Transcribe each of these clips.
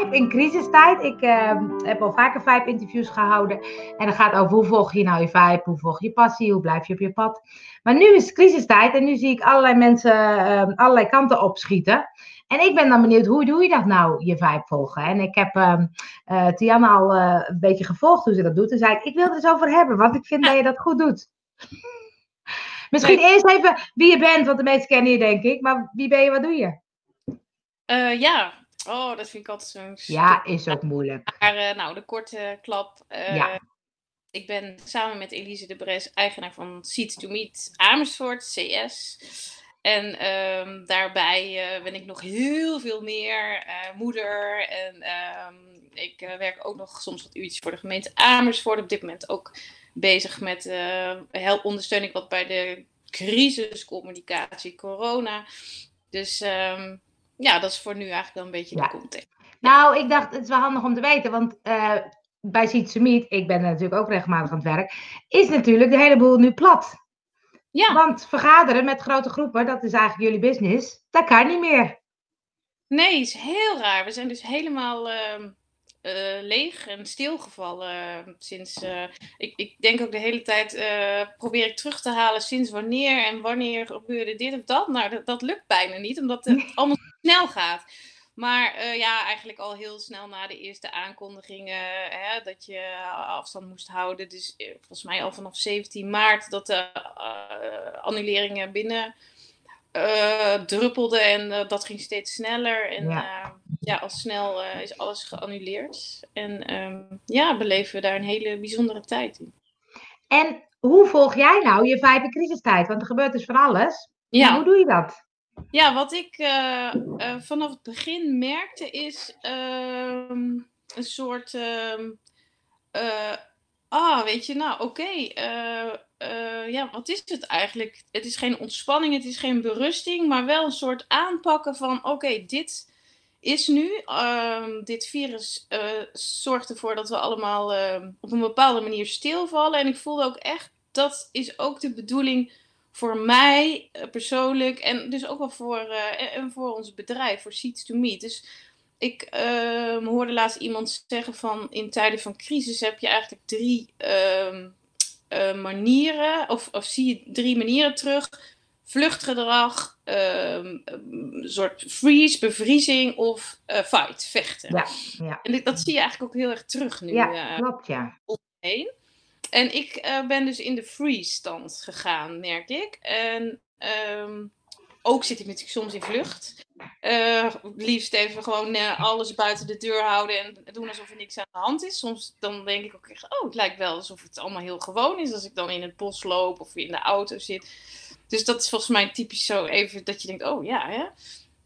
Vibe in crisistijd. Ik uh, heb al vaker Vibe-interviews gehouden. En dan gaat over hoe volg je nou je Vibe, hoe volg je passie, hoe blijf je op je pad. Maar nu is het crisistijd en nu zie ik allerlei mensen uh, allerlei kanten opschieten. En ik ben dan benieuwd, hoe doe je dat nou, je vibe volgen? En ik heb uh, Tiana al uh, een beetje gevolgd hoe ze dat doet. Toen zei ik, ik wil het eens over hebben, want ik vind dat je dat goed doet. Misschien nee. eerst even wie je bent, want de meesten kennen je denk ik. Maar wie ben je, wat doe je? Uh, ja, oh, dat vind ik altijd zo'n... Ja, is ook moeilijk. Maar nou, de korte klap. ja. Ik ben samen met Elise de Bres eigenaar van Seeds to Meet Amersfoort, CS. En um, daarbij uh, ben ik nog heel veel meer moeder. En um, ik werk ook nog soms wat uurtjes voor de gemeente Amersfoort. Op dit moment ook bezig met help ondersteun ik wat bij de crisiscommunicatie, corona. Dus um, ja, dat is voor nu eigenlijk wel een beetje ja. de context. Nou, ik dacht, het is wel handig om te weten, want bij Seeds Meet, ik ben natuurlijk ook regelmatig aan het werk, is natuurlijk de hele boel nu plat. Ja. Want vergaderen met grote groepen, dat is eigenlijk jullie business, dat kan niet meer. Nee, is heel raar. We zijn dus helemaal uh, uh, leeg en stilgevallen uh, sinds. eh, ik, ik denk ook de hele tijd eh, probeer ik terug te halen sinds wanneer en wanneer gebeurde dit of dat. Nou, dat, dat lukt bijna niet, omdat het allemaal snel gaat. Maar ja, eigenlijk al heel snel na de eerste aankondigingen hè, dat je afstand moest houden. Dus volgens mij al vanaf 17 maart dat de annuleringen binnen druppelden. En dat ging steeds sneller. En ja, ja al snel is alles geannuleerd. En um, ja, beleven we daar een hele bijzondere tijd in. En hoe volg jij nou je vijfde crisistijd? Want er gebeurt dus van alles. Ja. Hoe doe je dat? Ja, wat ik uh, uh, vanaf het begin merkte is uh, een soort. uh, ah, weet je, nou oké. Okay, ja, wat is het eigenlijk? Het is geen ontspanning, het is geen berusting, maar wel een soort aanpakken van: oké, okay, dit is nu. Ehm, dit virus zorgt ervoor dat we allemaal ehm, op een bepaalde manier stilvallen. En ik voelde ook echt, dat is ook de bedoeling voor mij uh, persoonlijk en dus ook wel voor, uh, en voor ons bedrijf, voor Seeds to Meet. Dus ik uh, hoorde laatst iemand zeggen van in tijden van crisis heb je eigenlijk drie ehm, manieren, of, of zie je drie manieren terug. Vluchtgedrag, een ehm, soort freeze, bevriezing of fight, vechten. Ja, ja. En dat zie je eigenlijk ook heel erg terug nu. Ja, klopt ja. Omheen. En ik uh, ben dus in de freeze-stand gegaan, merk ik. En um, ook zit ik natuurlijk soms in vlucht. Uh, liefst even gewoon uh, alles buiten de deur houden en doen alsof er niks aan de hand is. Soms dan denk ik ook echt, oh, het lijkt wel alsof het allemaal heel gewoon is als ik dan in het bos loop of in de auto zit. Dus dat is volgens mij typisch zo even dat je denkt, oh ja, hè.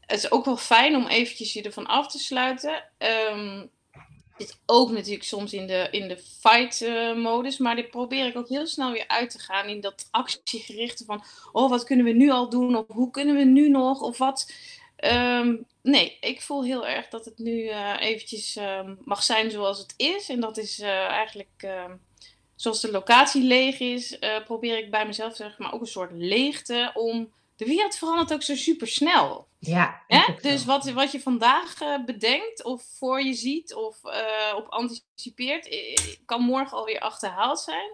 Het is ook wel fijn om eventjes je ervan af te sluiten. Um, zit ook natuurlijk soms in de, in de fight-modus. Uh, maar dit probeer ik ook heel snel weer uit te gaan in dat actiegerichte van... Oh, wat kunnen we nu al doen? Of hoe kunnen we nu nog? Of wat... Um, nee, ik voel heel erg dat het nu uh, eventjes um, mag zijn zoals het is. En dat is uh, eigenlijk... Zoals de locatie leeg is, uh, probeer ik bij mezelf zeggen, maar ook een soort leegte om de wereld verandert ook zo super snel. Ja. Dus wat, wat je vandaag uh, bedenkt of voor je ziet of uh, op anticipeert, kan morgen alweer achterhaald zijn.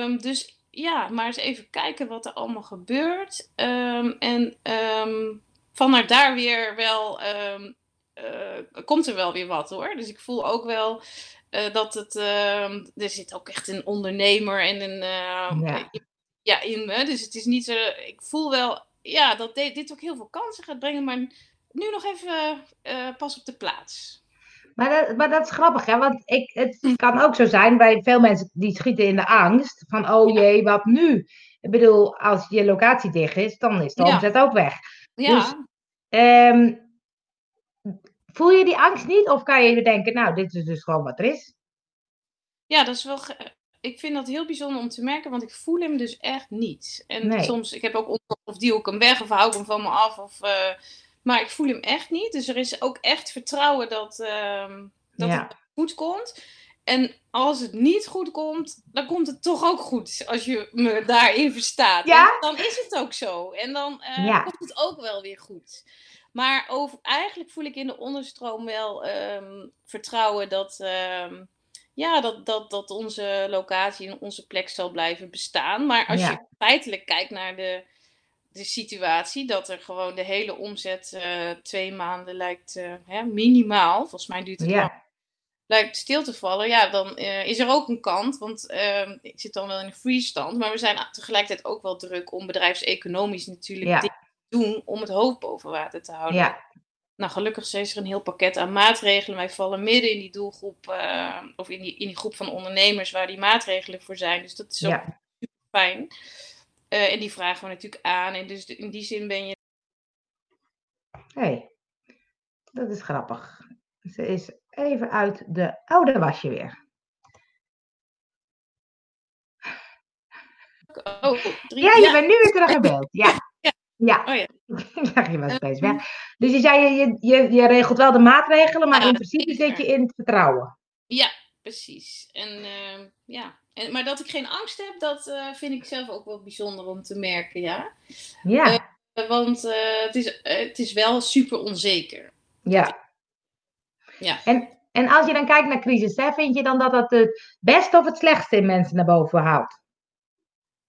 Um, dus ja, maar eens even kijken wat er allemaal gebeurt. Um, en um, vanuit daar weer wel uh, komt er wel weer wat hoor. Dus ik voel ook wel dat het. er zit ook echt een ondernemer en een. Ja ja, in me. Dus het is niet zo. Ik voel wel ja, dat dit ook heel veel kansen gaat brengen, maar nu nog even uh, pas op de plaats. Maar dat, maar dat is grappig, hè? Want ik, het kan ook zo zijn bij veel mensen die schieten in de angst. Van, oh jee, wat nu? Ik bedoel, als je locatie dicht is, dan is de omzet ja. ook weg. Ja. Dus, um, voel je die angst niet? Of kan je denken, nou, dit is dus gewoon wat er is? Ja, dat is wel ik vind dat heel bijzonder om te merken, want ik voel hem dus echt niet. En nee. soms, ik heb ook of duw ik hem weg of hou ik hem van me af. Of, uh, maar ik voel hem echt niet. Dus er is ook echt vertrouwen dat, uh, dat ja. het goed komt. En als het niet goed komt, dan komt het toch ook goed. Als je me daarin verstaat. Ja? dan is het ook zo. En dan uh, ja. komt het ook wel weer goed. Maar over, eigenlijk voel ik in de onderstroom wel ehm, vertrouwen dat, ehm, ja, dat, dat, dat onze locatie en onze plek zal blijven bestaan. Maar als je feitelijk kijkt naar de, de situatie, dat er gewoon de hele omzet uh, twee maanden lijkt uh, hè, minimaal, volgens mij duurt het ja. lang, lijkt stil te vallen, ja, dan uh, is er ook een kant. Want ehm, ik zit dan wel in een freestand, maar we zijn tegelijkertijd ook wel druk om bedrijfseconomisch natuurlijk ja. Doen om het hoofd boven water te houden. Ja. Nou, gelukkig is er een heel pakket aan maatregelen. Wij vallen midden in die doelgroep, uh, of in die, in die groep van ondernemers waar die maatregelen voor zijn. Dus dat is ook super fijn. Uh, en die vragen we natuurlijk aan. En dus in die zin ben je. Hé, hey, dat is grappig. Ze is even uit de oude wasje weer. Oh, drie, ja, je bent nu weer terug in beeld. Ja. Ja. Oh, ja. ja, je was steeds weg. Dus je zei, je, je, je regelt wel de maatregelen, maar in principe zit je in het vertrouwen. Ja, precies. En uh, ja, en, maar dat ik geen angst heb, dat uh, vind ik zelf ook wel bijzonder om te merken, ja. Ja. Uh, want het, is, het is wel super onzeker. Ja. Ja. En, en als je dan kijkt naar crisis, hè, vind je dan dat dat het beste of het slechtste in mensen naar boven haalt?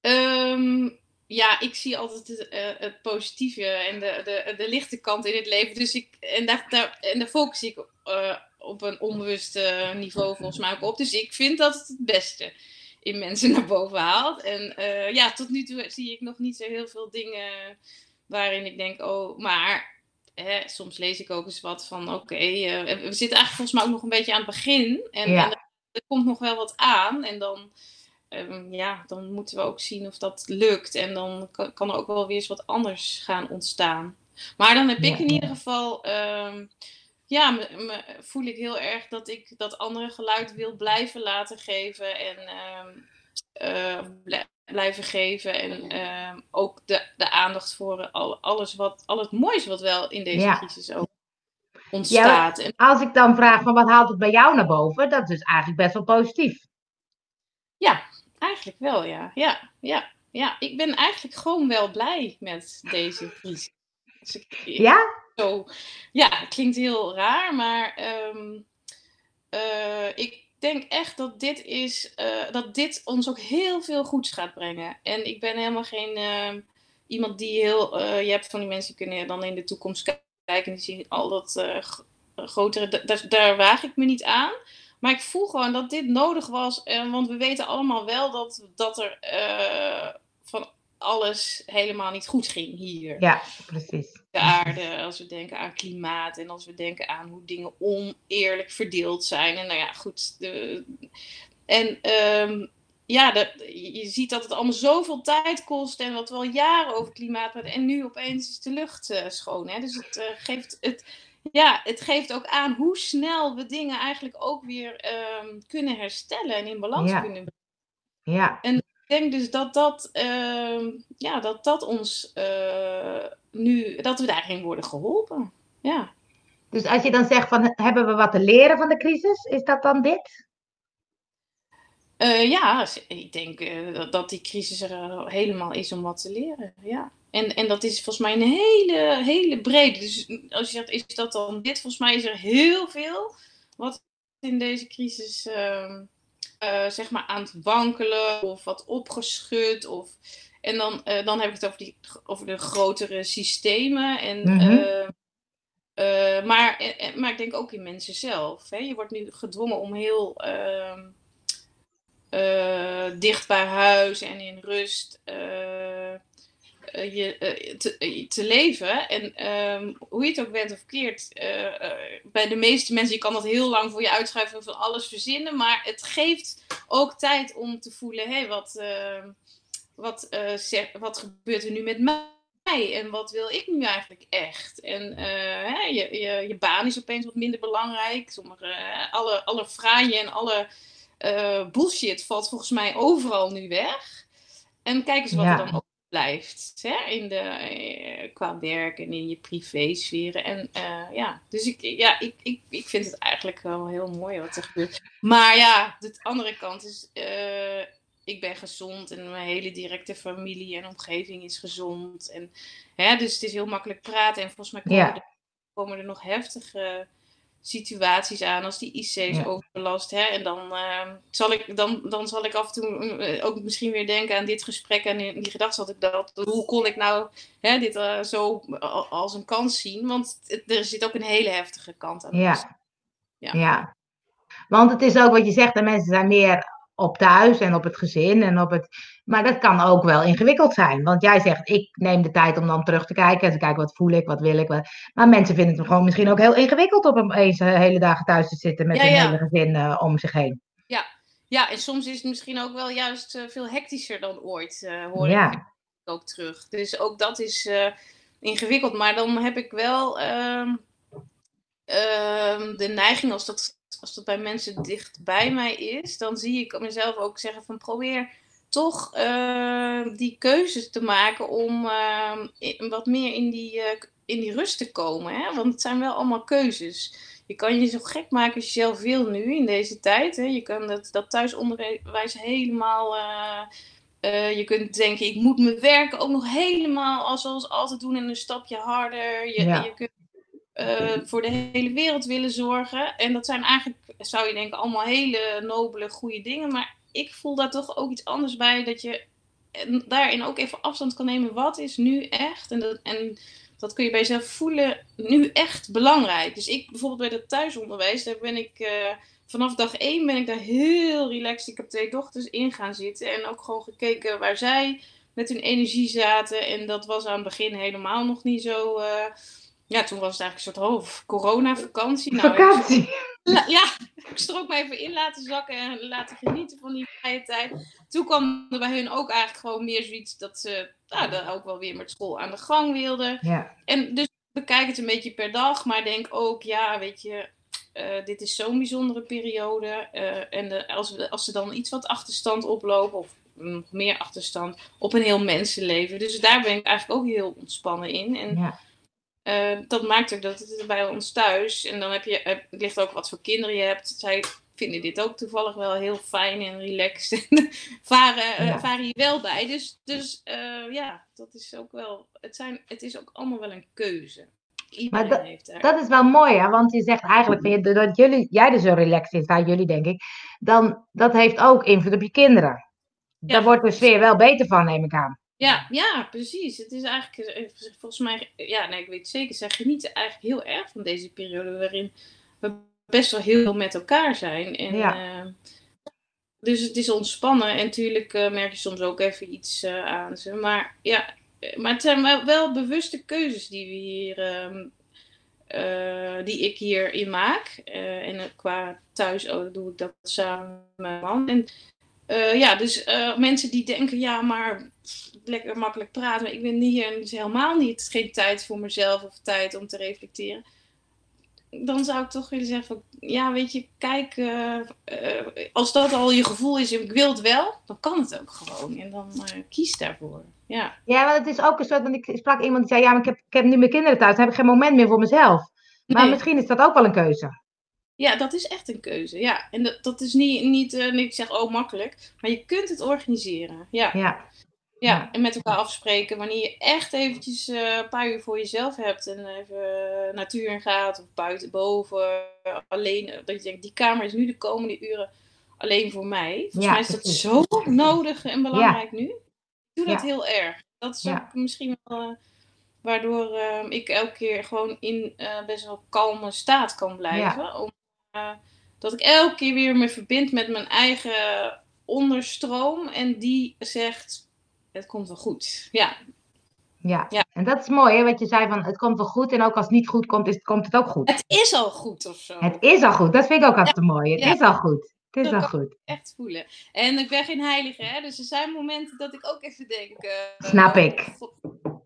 Um, ja, ik zie altijd het, uh, het, positieve en de, de, de lichte kant in het leven. Dus ik, en, daar, daar, en daar focus ik uh, op een onbewust uh, niveau volgens mij ook op. Dus ik vind dat het het beste in mensen naar boven haalt. En ja, tot nu toe zie ik nog niet zo heel veel dingen waarin ik denk, oh, maar Hè, soms lees ik ook eens wat van, oké, okay, we zitten eigenlijk volgens mij ook nog een beetje aan het begin. En, ja. en er, er, komt nog wel wat aan. En dan, um, ja, dan moeten we ook zien of dat lukt. En dan kan, kan, er ook wel weer eens wat anders gaan ontstaan. Maar dan heb ik in ieder geval, um, ja, me, me, voel ik heel erg dat ik dat andere geluid wil blijven laten geven. En um, uh, blijven geven. En uh, ook de, de aandacht voor al, alles wat, al het moois wat wel in deze ja. crisis ook ontstaat. Ja, als ik dan vraag van wat haalt het bij jou naar boven, dat is eigenlijk best wel positief. Ja, eigenlijk wel, ja. Ja, ja, ja. ik ben eigenlijk gewoon wel blij met deze crisis. Dus ik, ja? Zo, ja, het klinkt heel raar, maar um, uh, ik denk echt dat dit, is, uh, dat dit ons ook heel veel goeds gaat brengen. En ik ben helemaal geen uh, iemand die heel. Uh, je hebt van die mensen die kunnen dan in de toekomst kijken en die zien al dat grotere. Daar, daar waag ik me niet aan. Maar ik voel gewoon dat dit nodig was. want we weten allemaal wel dat, dat er van alles helemaal niet goed ging hier. Ja, precies. De aarde, als we denken aan klimaat en als we denken aan hoe dingen oneerlijk verdeeld zijn. En nou ja, goed. De, en um, ja, de, je ziet dat het allemaal zoveel tijd kost en wat wel jaren over klimaat En nu opeens is de lucht uh, schoon. Hè? Dus het uh, geeft het. Ja, het geeft ook aan hoe snel we dingen eigenlijk ook weer um, kunnen herstellen en in balans ja. kunnen brengen. Ja. En ik denk dus dat dat, uh, ja, dat, dat ons uh, nu, dat we daarin worden geholpen. Ja. Dus als je dan zegt van hebben we wat te leren van de crisis, is dat dan dit? Uh, ja, ik denk uh, dat die crisis er helemaal is om wat te leren. Ja. En, en dat is volgens mij een hele, hele brede. Dus als je zegt, is dat dan dit? Volgens mij is er heel veel wat in deze crisis ehm, uh, zeg maar aan het wankelen of wat opgeschud. Of, en dan, dan heb ik het over, die, over de grotere systemen. En, mm -hmm. uh, maar, maar ik denk ook in mensen zelf. Hè? Je wordt nu gedwongen om heel ehm, dicht bij huis en in rust je, te, leven. En um, hoe je het ook bent of uh, uh, bij de meeste mensen, kan dat heel lang voor je uitschuiven van alles verzinnen, maar het geeft ook tijd om te voelen, hé, hey, wat, uh, wat, wat gebeurt er nu met mij? En wat wil ik nu eigenlijk echt? En hè, je, je, je baan is opeens wat minder belangrijk. Sommige, alle, alle fraaie en alle bullshit valt volgens mij overal nu weg. En kijk eens wat ja. er dan ook blijft. Hè? In de, uh, qua werk en in je privésferen. En uh, ja, dus ik, ja, ik, ik, ik vind het eigenlijk wel heel mooi wat er gebeurt. Maar ja, de andere kant is, uh, ik ben gezond en mijn hele directe familie en omgeving is gezond. En, hè, dus het is heel makkelijk praten. En volgens mij komen ja. we komen er nog heftige situaties aan als die IC's Ja. overlast. Hè? En dan, eh, zal ik, dan, dan zal ik af en toe eh, ook misschien weer denken aan dit gesprek en in die gedachte had ik dat. Hoe kon ik nou hè, dit eh, zo als een kans zien? Want het- er zit ook een hele heftige kant aan. Ja. Ja. ja. Want het is ook wat je zegt, de mensen zijn meer op thuis en op het gezin en op het. Maar dat kan ook wel ingewikkeld zijn. Want jij zegt, ik neem de tijd om dan terug te kijken en te kijken wat voel ik, wat wil ik. Wat... Maar mensen vinden het gewoon misschien ook heel ingewikkeld om eens eh, hele dagen thuis te zitten met Ja, ja. hele gezin eh, om zich heen. Ja, en soms is het misschien ook wel juist eh, veel hectischer dan ooit, hoor ik Ja, ook terug. Dus ook dat is ingewikkeld. Maar dan heb ik wel ehm, ehm, de neiging, als dat, als dat bij mensen dicht bij mij is, dan zie ik mezelf ook zeggen van probeer toch ehm, die keuzes te maken om ehm, wat meer in die, eh, in die rust te komen. Hè? Want het zijn wel allemaal keuzes. Je kan je zo gek maken als je zelf wil nu in deze tijd. Hè? Je kan dat, dat thuisonderwijs helemaal. eh, eh, je kunt denken, ik moet mijn werk ook nog helemaal als- zoals altijd doen en een stapje harder. Je, Ja. je kunt eh, voor de hele wereld willen zorgen. En dat zijn eigenlijk, zou je denken, allemaal hele nobele, goede dingen. Maar ik voel daar toch ook iets anders bij. Dat je daarin ook even afstand kan nemen. Wat is nu echt? En dat, en dat kun je bij jezelf voelen, nu echt belangrijk. Dus ik bijvoorbeeld bij dat thuisonderwijs, daar ben ik... eh, vanaf dag één ben ik daar heel relaxed. Ik heb twee dochters in gaan zitten en ook gewoon gekeken waar zij met hun energie zaten. En dat was aan het begin helemaal nog niet zo. eh, ja, toen was het eigenlijk een soort oh, corona-vakantie. Nou, vakantie. La- ja, ik er ook maar even in laten zakken en laten genieten van die vrije tijd. Toen kwam er bij hun ook eigenlijk gewoon meer zoiets dat ze nou, dan ook wel weer met school aan de gang wilden. Ja, En dus bekijk het een beetje per dag, maar denk ook, ja, weet je, eh, dit is zo'n bijzondere periode. eh, en de, als, we, als ze dan iets wat achterstand oplopen, of nog meer achterstand, op een heel mensenleven. Dus daar ben ik eigenlijk ook heel ontspannen in. En ja, eh, dat maakt ook dat het bij ons thuis, en dan heb je, het ligt ook wat voor kinderen je hebt. Zij vinden dit ook toevallig wel heel fijn en relaxed. En varen, eh, varen hier wel bij. Dus, dus eh, ja, dat is ook wel, het, zijn, het is ook allemaal wel een keuze. Iedereen dat- heeft daar. dat is wel mooi, hè? Want je zegt eigenlijk je, doordat jullie, jij er zo relaxed in staat, jullie denk ik, dan dat heeft ook invloed op je kinderen. Daar wordt de sfeer wel beter van, neem ik aan. Ja, ja, precies. Het is eigenlijk, eh, volgens mij, ja, nee, ik weet het zeker, zij genieten eigenlijk heel erg van deze periode waarin we best wel heel veel met elkaar zijn. En, Ja. eh, dus het is ontspannen en natuurlijk eh, merk je soms ook even iets eh, aan ze. Maar ja, eh, maar het zijn wel, bewuste keuzes die we hier, ehm, eh, die ik hierin maak. Eh, en eh, qua thuis oh, doe ik dat samen met mijn man. En eh, ja, dus eh, mensen die denken, ja, maar lekker makkelijk praten, maar ik ben hier en het is helemaal niet, het is geen tijd voor mezelf of tijd om te reflecteren. Dan zou ik toch willen zeggen van, ja, weet je, kijk, eh, als dat al je gevoel is ik wil het wel, dan kan het ook gewoon. En dan kies daarvoor. Ja, Ja, want het is ook een soort, want ik sprak iemand die zei, ja, maar ik heb, ik heb nu mijn kinderen thuis, dan heb ik geen moment meer voor mezelf. Maar Nee. misschien is dat ook wel een keuze. Ja dat is echt een keuze. Ja, en dat, dat is niet, niet eh, ik zeg, oh, makkelijk, maar je kunt het organiseren. Ja. Ja, Ja, en met elkaar afspreken wanneer je echt eventjes eh, een paar uur voor jezelf hebt en even natuur in gaat of buiten, boven, alleen. eh, Dat je denkt, die kamer is nu de komende uren alleen voor mij. Volgens Ja, mij is dat precies. zo nodig en belangrijk nu. Ik doe dat Ja. heel erg. Dat is ook misschien wel waardoor eh, ik elke keer gewoon in best wel kalme staat kan blijven. Om, dat ik elke keer weer me verbind met mijn eigen onderstroom en die zegt, het komt wel goed. Ja, ja. Ja. En dat is mooi, hè, wat je zei van, het komt wel goed en ook als het niet goed komt, is, komt het ook goed. het is al goed of zo. Het is al goed, dat vind ik ook altijd mooi. Het Ja. is al goed. Het is Dat al goed. Echt voelen. En ik ben geen heilige, hè? dus er zijn momenten dat ik ook even denk. eh, Snap ik.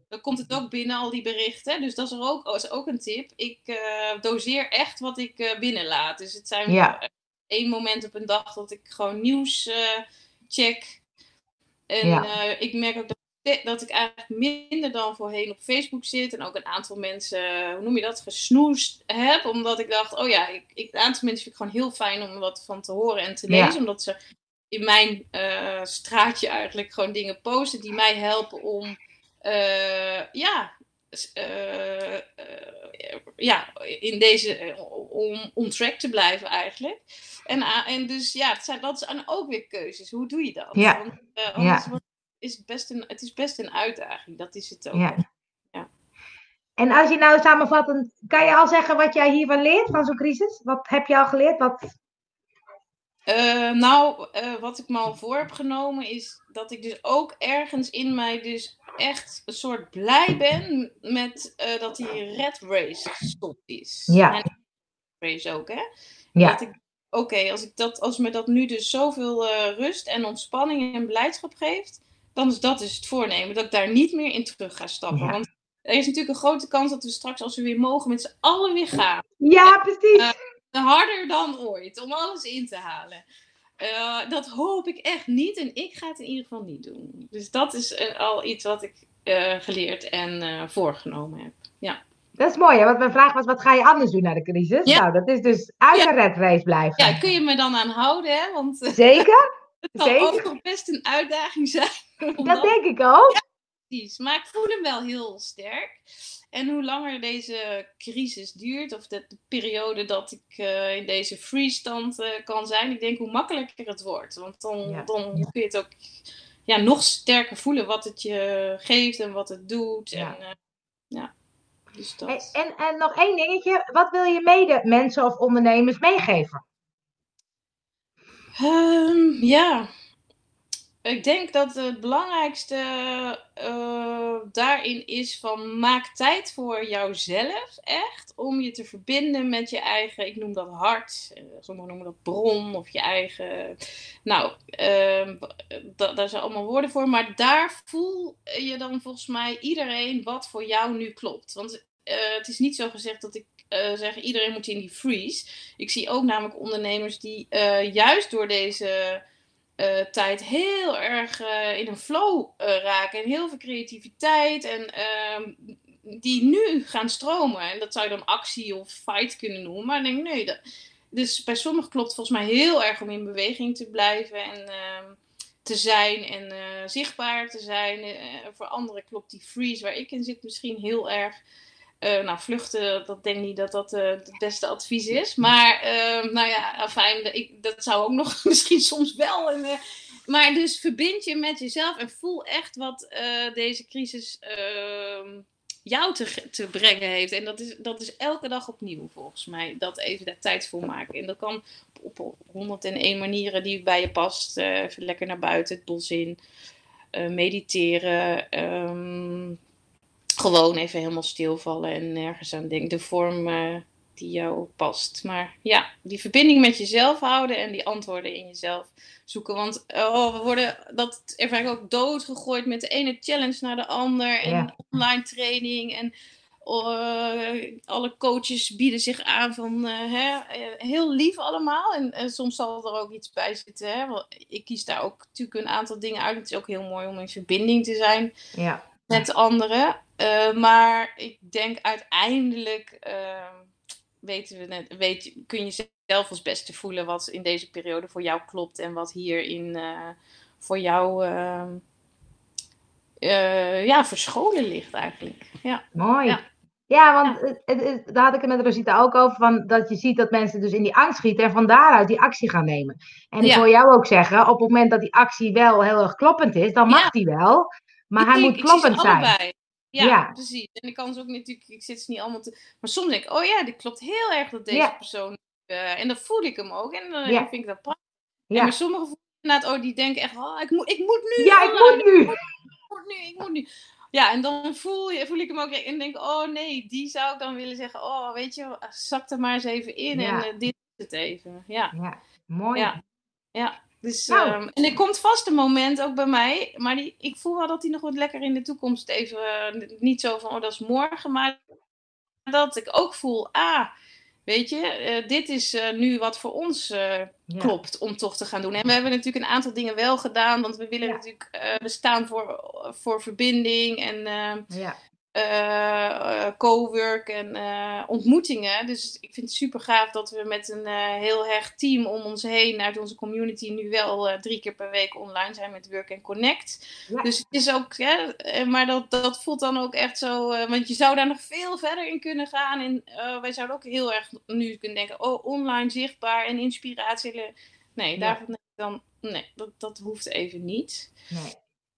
Dan komt het ook binnen, al die berichten. Dus dat is, er ook, is ook een tip. Ik eh, doseer echt wat ik eh, binnenlaat. Dus het zijn Ja. eh, één moment op een dag dat ik gewoon nieuws check. En Ja. ik merk ook dat, dat ik eigenlijk minder dan voorheen op Facebook zit. En ook een aantal mensen, hoe noem je dat, gesnoest heb. Omdat ik dacht, oh ja, ik, ik, een aantal mensen vind ik gewoon heel fijn om wat van te horen en te Ja. lezen. Omdat ze in mijn straatje eigenlijk gewoon dingen posten die mij helpen om, ja, uh, ja, in deze, om on track te blijven eigenlijk. En, en dus ja, het zijn, dat zijn ook weer keuzes. Hoe doe je dat? Ja. Want, anders ja. is het, best een, het is best een uitdaging. Dat is het ook. Ja. ja. En als je nou samenvattend, kan je al zeggen wat jij hiervan leert, van zo'n crisis? Wat heb je al geleerd? Wat... Nou, wat ik me al voor heb genomen is dat ik dus ook ergens in mij dus echt een soort blij ben met uh, dat die red race gestopt is. Ja. En race ook, hè? Ja. Oké, als ik dat, als me dat nu dus zoveel rust en ontspanning en blijdschap geeft, dan is dat dus het voornemen dat ik daar niet meer in terug ga stappen. Ja. Want er is natuurlijk een grote kans dat we straks, als we weer mogen, met z'n allen weer gaan. Ja, precies harder dan ooit om alles in te halen. Uh, dat hoop ik echt niet en ik ga het in ieder geval niet doen. Dus dat is uh, al iets wat ik uh, geleerd en voorgenomen heb. Ja. Dat is mooi, hè? want mijn vraag was: wat ga je anders doen na de crisis? Ja. Nou, dat is dus uit de red race blijven. Ja, kun je me dan aan houden, hè? Want Zeker? het kan Zeker? ook best een uitdaging zijn. Dat denk ik ook. Precies. Maar ik voel hem wel heel sterk. En hoe langer deze crisis duurt, of de, de periode dat ik uh, in deze freestand uh, kan zijn, ik denk hoe makkelijker het wordt. Want dan, Ja. dan kun je het ook ja, nog sterker voelen wat het je geeft en wat het doet. Ja. En, uh, ja. Dus En, dat. en, en nog één dingetje: wat wil je mede mensen of ondernemers meegeven? Um, ja, ik denk dat het belangrijkste uh, daarin is van maak tijd voor jouzelf echt om je te verbinden met je eigen, ik noem dat hart, uh, sommigen noemen dat bron of je eigen, nou, uh, daar zijn allemaal woorden voor, maar daar voel je dan volgens mij iedereen wat voor jou nu klopt. Want uh, het is niet zo gezegd dat ik zeg iedereen moet in die freeze. Ik zie ook namelijk ondernemers die juist door deze uh, tijd heel erg uh, in een flow uh, raken. En heel veel creativiteit. En ehm, die nu gaan stromen. En dat zou je dan actie of fight kunnen noemen. Maar ik denk, nee. Dat, dus bij sommigen klopt volgens mij heel erg om in beweging te blijven. En ehm, te zijn. En eh, zichtbaar te zijn. voor anderen klopt die freeze waar ik in zit misschien heel erg. Uh, nou, vluchten, dat denk niet dat dat uh, het beste advies is. Maar, uh, nou ja, fijn, ik, dat zou ook nog misschien soms wel. En, maar dus verbind je met jezelf en voel echt wat deze crisis ehm, jou te, te brengen heeft. En dat is, dat is elke dag opnieuw, volgens mij. Dat even daar tijd voor maken. En dat kan op, op 101 manieren die bij je past. even lekker naar buiten, het bos in. mediteren. Um, gewoon even helemaal stilvallen en nergens aan denken. De vorm uh, die jou past. Maar ja, die verbinding met jezelf houden en die antwoorden in jezelf zoeken. Want oh, we worden, dat ervaar ik ook doodgegooid met de ene challenge naar de ander. En Ja. online training en uh, alle coaches bieden zich aan van uh, hè, heel lief allemaal. En, en, soms zal er ook iets bij zitten. Hè? Want ik kies daar ook natuurlijk een aantal dingen uit. Het is ook heel mooi om in verbinding te zijn Ja. Met anderen. Uh, maar ik denk uiteindelijk uh, weten we net, weet, kun je zelf als beste voelen wat in deze periode voor jou klopt en wat hierin uh, voor jou ja, verscholen ligt eigenlijk. Ja. Mooi. Ja. Ja, want Het, het, het, daar had ik het met Rosita ook over, van, dat je ziet dat mensen dus in die angst schieten en van daaruit die actie gaan nemen. En ik hoor jou ook zeggen, op het moment dat die actie wel heel erg kloppend is, dan mag die wel, maar hij moet kloppend zijn. allebei. Ja, Ja. precies. En ik kan ze ook natuurlijk, ik zit ze niet allemaal te. Maar soms denk ik, oh ja, dit klopt heel erg dat deze Ja. persoon. eh, en dan voel ik hem ook. En dan Ja. vind ik dat prachtig. En Ja, maar sommigen voelen inderdaad, oh, die denken echt, oh, ik moet, ik moet nu. ja ik moet nu. Ik moet nu, ik moet nu. Ja, en dan voel, je, voel ik hem ook en denk, oh nee, die zou ik dan willen zeggen, oh, weet je, zak er maar eens even in en eh, dit is het even. Ja. Ja, mooi. Ja. Dus, Nou. ehm, en er komt vast een moment ook bij mij, maar die, ik voel wel dat die nog wat lekker in de toekomst even, eh, niet zo van, oh dat is morgen, maar dat ik ook voel, ah, weet je, eh, dit is eh, nu wat voor ons Ja. klopt om toch te gaan doen. En we hebben natuurlijk een aantal dingen wel gedaan, want we willen Ja. natuurlijk, we staan voor, voor verbinding en... ehm, Ja. Uh, co-work en uh, ontmoetingen. Dus ik vind het super gaaf dat we met een uh, heel hecht team om ons heen uit onze community nu wel drie keer per week online zijn met Work and Connect. Ja. Dus het is ook, ja, maar dat, dat voelt dan ook echt zo, want je zou daar nog veel verder in kunnen gaan. En wij zouden ook heel erg nu kunnen denken, oh, online zichtbaar en inspiratie. Nee, daarvan denk ik dan, nee, dat, dat hoeft even niet. Nee.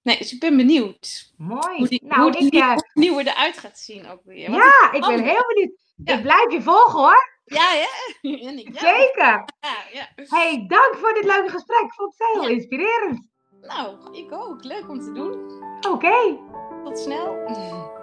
Nee, dus ik ben benieuwd. Mooi. Hoe, die, nou, hoe ik, uh... nieuwe eruit gaat zien ook weer. ja, ik ben heel benieuwd. Ja. Ik blijf je volgen hoor. Ja, ja. Zeker. Ja, ja. hey, dank voor dit leuke gesprek. Ik vond het heel inspirerend. Nou, ik ook. Leuk om te doen. Oké. Okay. Tot snel.